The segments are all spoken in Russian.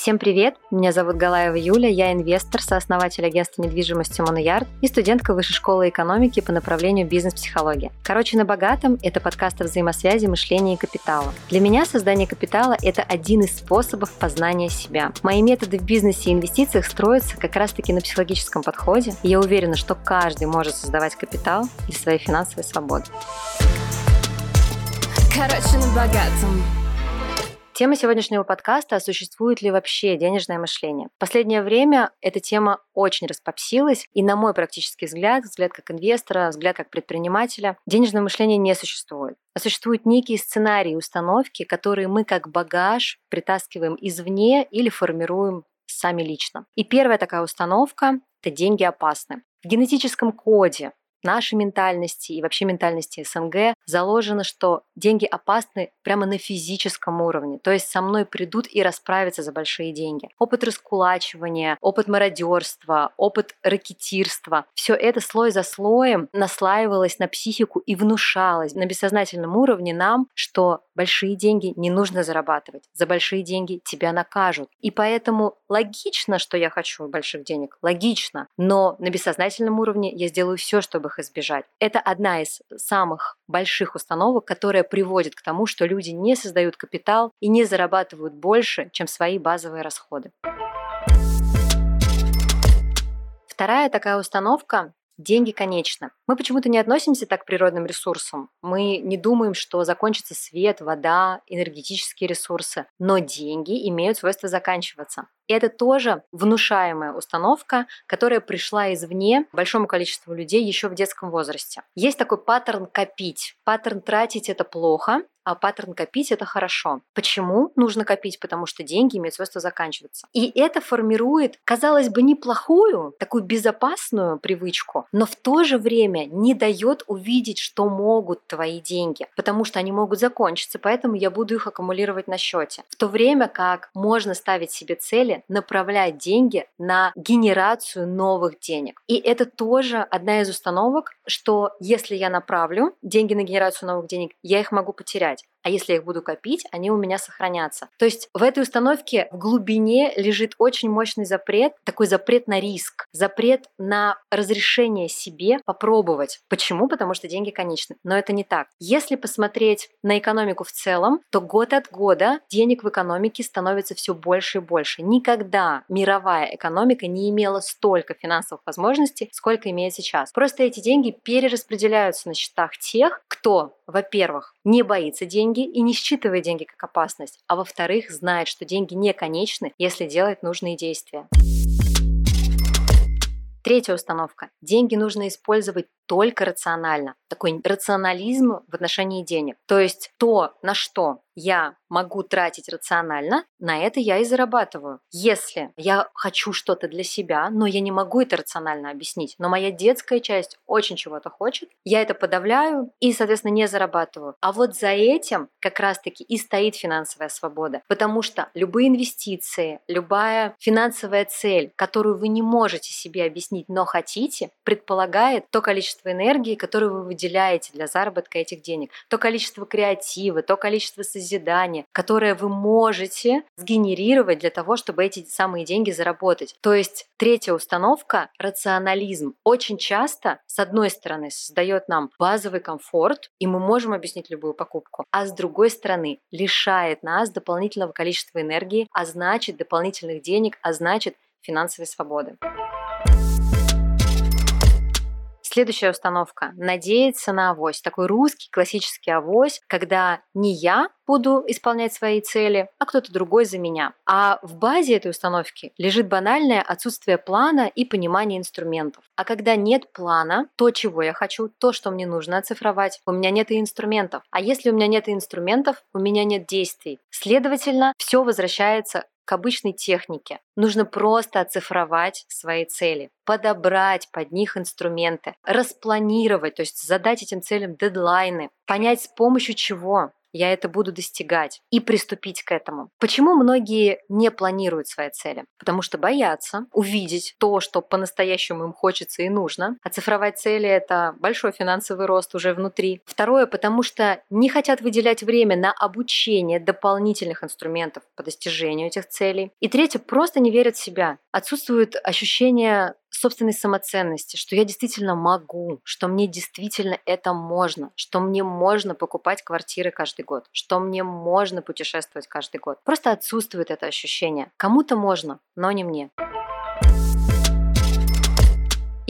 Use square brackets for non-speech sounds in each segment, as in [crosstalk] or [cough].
Всем привет! Меня зовут Галаева Юля, я инвестор, сооснователь агентства недвижимости Моноярд и студентка Высшей школы экономики по направлению бизнес-психология. Короче, на богатом – это подкаст о взаимосвязи мышления и капитала. Для меня создание капитала – это один из способов познания себя. Мои методы в бизнесе и инвестициях строятся как раз-таки на психологическом подходе, и я уверена, что каждый может создавать капитал для своей финансовой свободы. Короче, на богатом Тема сегодняшнего подкаста – существует ли вообще денежное мышление? В последнее время эта тема очень распопсилась, и на мой практический взгляд, взгляд как инвестора, взгляд как предпринимателя, денежное мышление не существует. А существуют некие сценарии установки, которые мы как багаж притаскиваем извне или формируем сами лично. И первая такая установка – это деньги опасны. В генетическом коде нашей ментальности и вообще ментальности СНГ заложено, что деньги опасны прямо на физическом уровне. То есть со мной придут и расправятся за большие деньги. Опыт раскулачивания, опыт мародерства, опыт ракетирства. Все это слой за слоем наслаивалось на психику и внушалось на бессознательном уровне нам, что большие деньги не нужно зарабатывать. За большие деньги тебя накажут. И поэтому логично, что я хочу больших денег. Логично. Но на бессознательном уровне я сделаю все, чтобы их избежать. Это одна из самых больших установок, которая приводит к тому, что люди не создают капитал и не зарабатывают больше, чем свои базовые расходы. Вторая такая установка деньги конечно. Мы почему-то не относимся так к природным ресурсам. Мы не думаем, что закончится свет, вода, энергетические ресурсы. Но деньги имеют свойство заканчиваться. Это тоже внушаемая установка, которая пришла извне большому количеству людей еще в детском возрасте. Есть такой паттерн копить. Паттерн тратить это плохо, а паттерн копить это хорошо. Почему нужно копить? Потому что деньги имеют свойство заканчиваться. И это формирует, казалось бы, неплохую, такую безопасную привычку, но в то же время не дает увидеть, что могут твои деньги, потому что они могут закончиться, поэтому я буду их аккумулировать на счете. В то время как можно ставить себе цели направлять деньги на генерацию новых денег. И это тоже одна из установок, что если я направлю деньги на генерацию новых денег, я их могу потерять а если я их буду копить, они у меня сохранятся. То есть в этой установке в глубине лежит очень мощный запрет, такой запрет на риск, запрет на разрешение себе попробовать. Почему? Потому что деньги конечны. Но это не так. Если посмотреть на экономику в целом, то год от года денег в экономике становится все больше и больше. Никогда мировая экономика не имела столько финансовых возможностей, сколько имеет сейчас. Просто эти деньги перераспределяются на счетах тех, кто, во-первых, не боится деньги и не считывает деньги как опасность, а во-вторых, знает, что деньги не конечны, если делать нужные действия. Третья установка. Деньги нужно использовать только рационально. Такой рационализм в отношении денег. То есть то, на что я могу тратить рационально, на это я и зарабатываю. Если я хочу что-то для себя, но я не могу это рационально объяснить, но моя детская часть очень чего-то хочет, я это подавляю и, соответственно, не зарабатываю. А вот за этим как раз-таки и стоит финансовая свобода. Потому что любые инвестиции, любая финансовая цель, которую вы не можете себе объяснить, но хотите, предполагает то количество энергии, которую вы выделяете для заработка этих денег, то количество креатива, то количество созидания, которое вы можете сгенерировать для того, чтобы эти самые деньги заработать. То есть третья установка – рационализм. Очень часто, с одной стороны, создает нам базовый комфорт, и мы можем объяснить любую покупку, а с другой стороны, лишает нас дополнительного количества энергии, а значит дополнительных денег, а значит финансовой свободы. Следующая установка – надеяться на авось. Такой русский классический авось, когда не я буду исполнять свои цели, а кто-то другой за меня. А в базе этой установки лежит банальное отсутствие плана и понимания инструментов. А когда нет плана, то, чего я хочу, то, что мне нужно оцифровать, у меня нет и инструментов. А если у меня нет инструментов, у меня нет действий. Следовательно, все возвращается к обычной технике. Нужно просто оцифровать свои цели, подобрать под них инструменты, распланировать, то есть задать этим целям дедлайны, понять с помощью чего я это буду достигать и приступить к этому. Почему многие не планируют свои цели? Потому что боятся увидеть то, что по-настоящему им хочется и нужно. Оцифровать цели — это большой финансовый рост уже внутри. Второе, потому что не хотят выделять время на обучение дополнительных инструментов по достижению этих целей. И третье, просто не верят в себя. Отсутствует ощущение собственной самоценности, что я действительно могу, что мне действительно это можно, что мне можно покупать квартиры каждый год, что мне можно путешествовать каждый год. Просто отсутствует это ощущение. Кому-то можно, но не мне.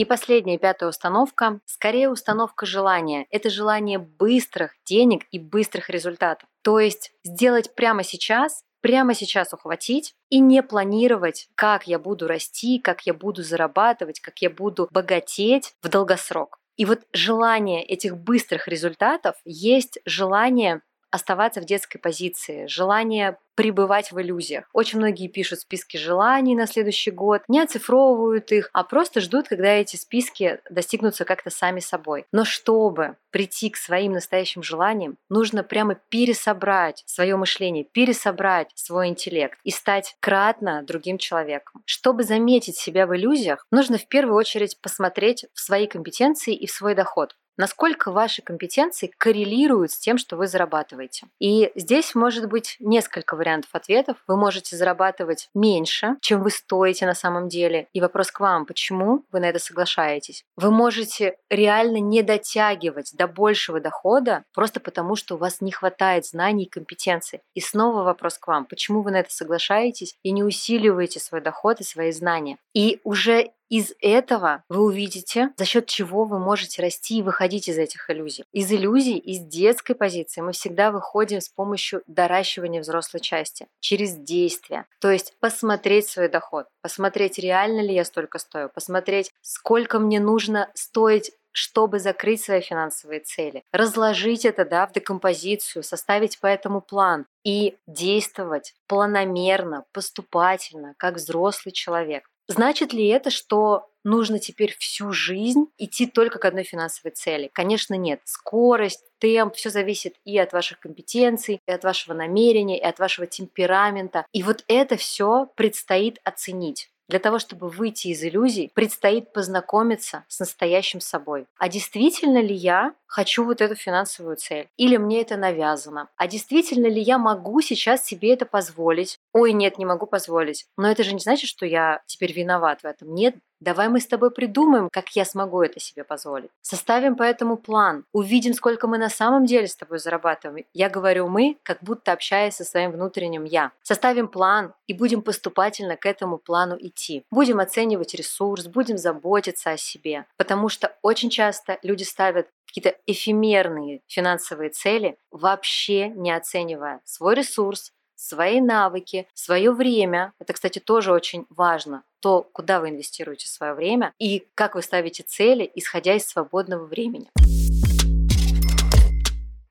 И последняя, пятая установка, скорее установка желания. Это желание быстрых денег и быстрых результатов. То есть сделать прямо сейчас прямо сейчас ухватить и не планировать, как я буду расти, как я буду зарабатывать, как я буду богатеть в долгосрок. И вот желание этих быстрых результатов есть желание оставаться в детской позиции, желание пребывать в иллюзиях. Очень многие пишут списки желаний на следующий год, не оцифровывают их, а просто ждут, когда эти списки достигнутся как-то сами собой. Но чтобы прийти к своим настоящим желаниям, нужно прямо пересобрать свое мышление, пересобрать свой интеллект и стать кратно другим человеком. Чтобы заметить себя в иллюзиях, нужно в первую очередь посмотреть в свои компетенции и в свой доход насколько ваши компетенции коррелируют с тем, что вы зарабатываете. И здесь может быть несколько вариантов ответов. Вы можете зарабатывать меньше, чем вы стоите на самом деле. И вопрос к вам, почему вы на это соглашаетесь? Вы можете реально не дотягивать до большего дохода просто потому, что у вас не хватает знаний и компетенций. И снова вопрос к вам, почему вы на это соглашаетесь и не усиливаете свой доход и свои знания? И уже из этого вы увидите, за счет чего вы можете расти и выходить из этих иллюзий. Из иллюзий, из детской позиции мы всегда выходим с помощью доращивания взрослой части, через действия. То есть посмотреть свой доход, посмотреть, реально ли я столько стою, посмотреть, сколько мне нужно стоить чтобы закрыть свои финансовые цели, разложить это да, в декомпозицию, составить по этому план и действовать планомерно, поступательно, как взрослый человек. Значит ли это, что нужно теперь всю жизнь идти только к одной финансовой цели? Конечно, нет. Скорость, темп, все зависит и от ваших компетенций, и от вашего намерения, и от вашего темперамента. И вот это все предстоит оценить. Для того, чтобы выйти из иллюзий, предстоит познакомиться с настоящим собой. А действительно ли я хочу вот эту финансовую цель? Или мне это навязано? А действительно ли я могу сейчас себе это позволить? Ой, нет, не могу позволить. Но это же не значит, что я теперь виноват в этом. Нет, Давай мы с тобой придумаем, как я смогу это себе позволить. Составим по этому план. Увидим, сколько мы на самом деле с тобой зарабатываем. Я говорю мы, как будто общаясь со своим внутренним я. Составим план и будем поступательно к этому плану идти. Будем оценивать ресурс, будем заботиться о себе. Потому что очень часто люди ставят какие-то эфемерные финансовые цели, вообще не оценивая свой ресурс, свои навыки, свое время. Это, кстати, тоже очень важно. То, куда вы инвестируете свое время и как вы ставите цели, исходя из свободного времени.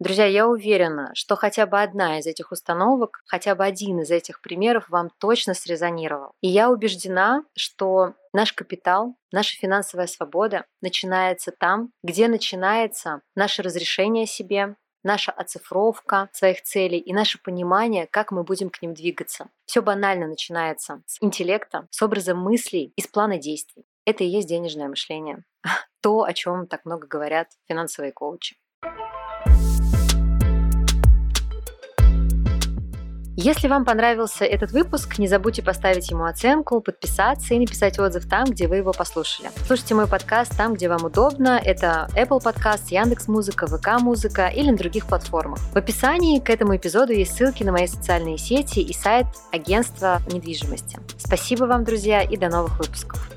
Друзья, я уверена, что хотя бы одна из этих установок, хотя бы один из этих примеров вам точно срезонировал. И я убеждена, что наш капитал, наша финансовая свобода начинается там, где начинается наше разрешение себе, наша оцифровка своих целей и наше понимание, как мы будем к ним двигаться. Все банально начинается с интеллекта, с образа мыслей и с плана действий. Это и есть денежное мышление. [laughs] То, о чем так много говорят финансовые коучи. Если вам понравился этот выпуск, не забудьте поставить ему оценку, подписаться и написать отзыв там, где вы его послушали. Слушайте мой подкаст там, где вам удобно. Это Apple Podcast, Яндекс Музыка, ВК Музыка или на других платформах. В описании к этому эпизоду есть ссылки на мои социальные сети и сайт агентства недвижимости. Спасибо вам, друзья, и до новых выпусков.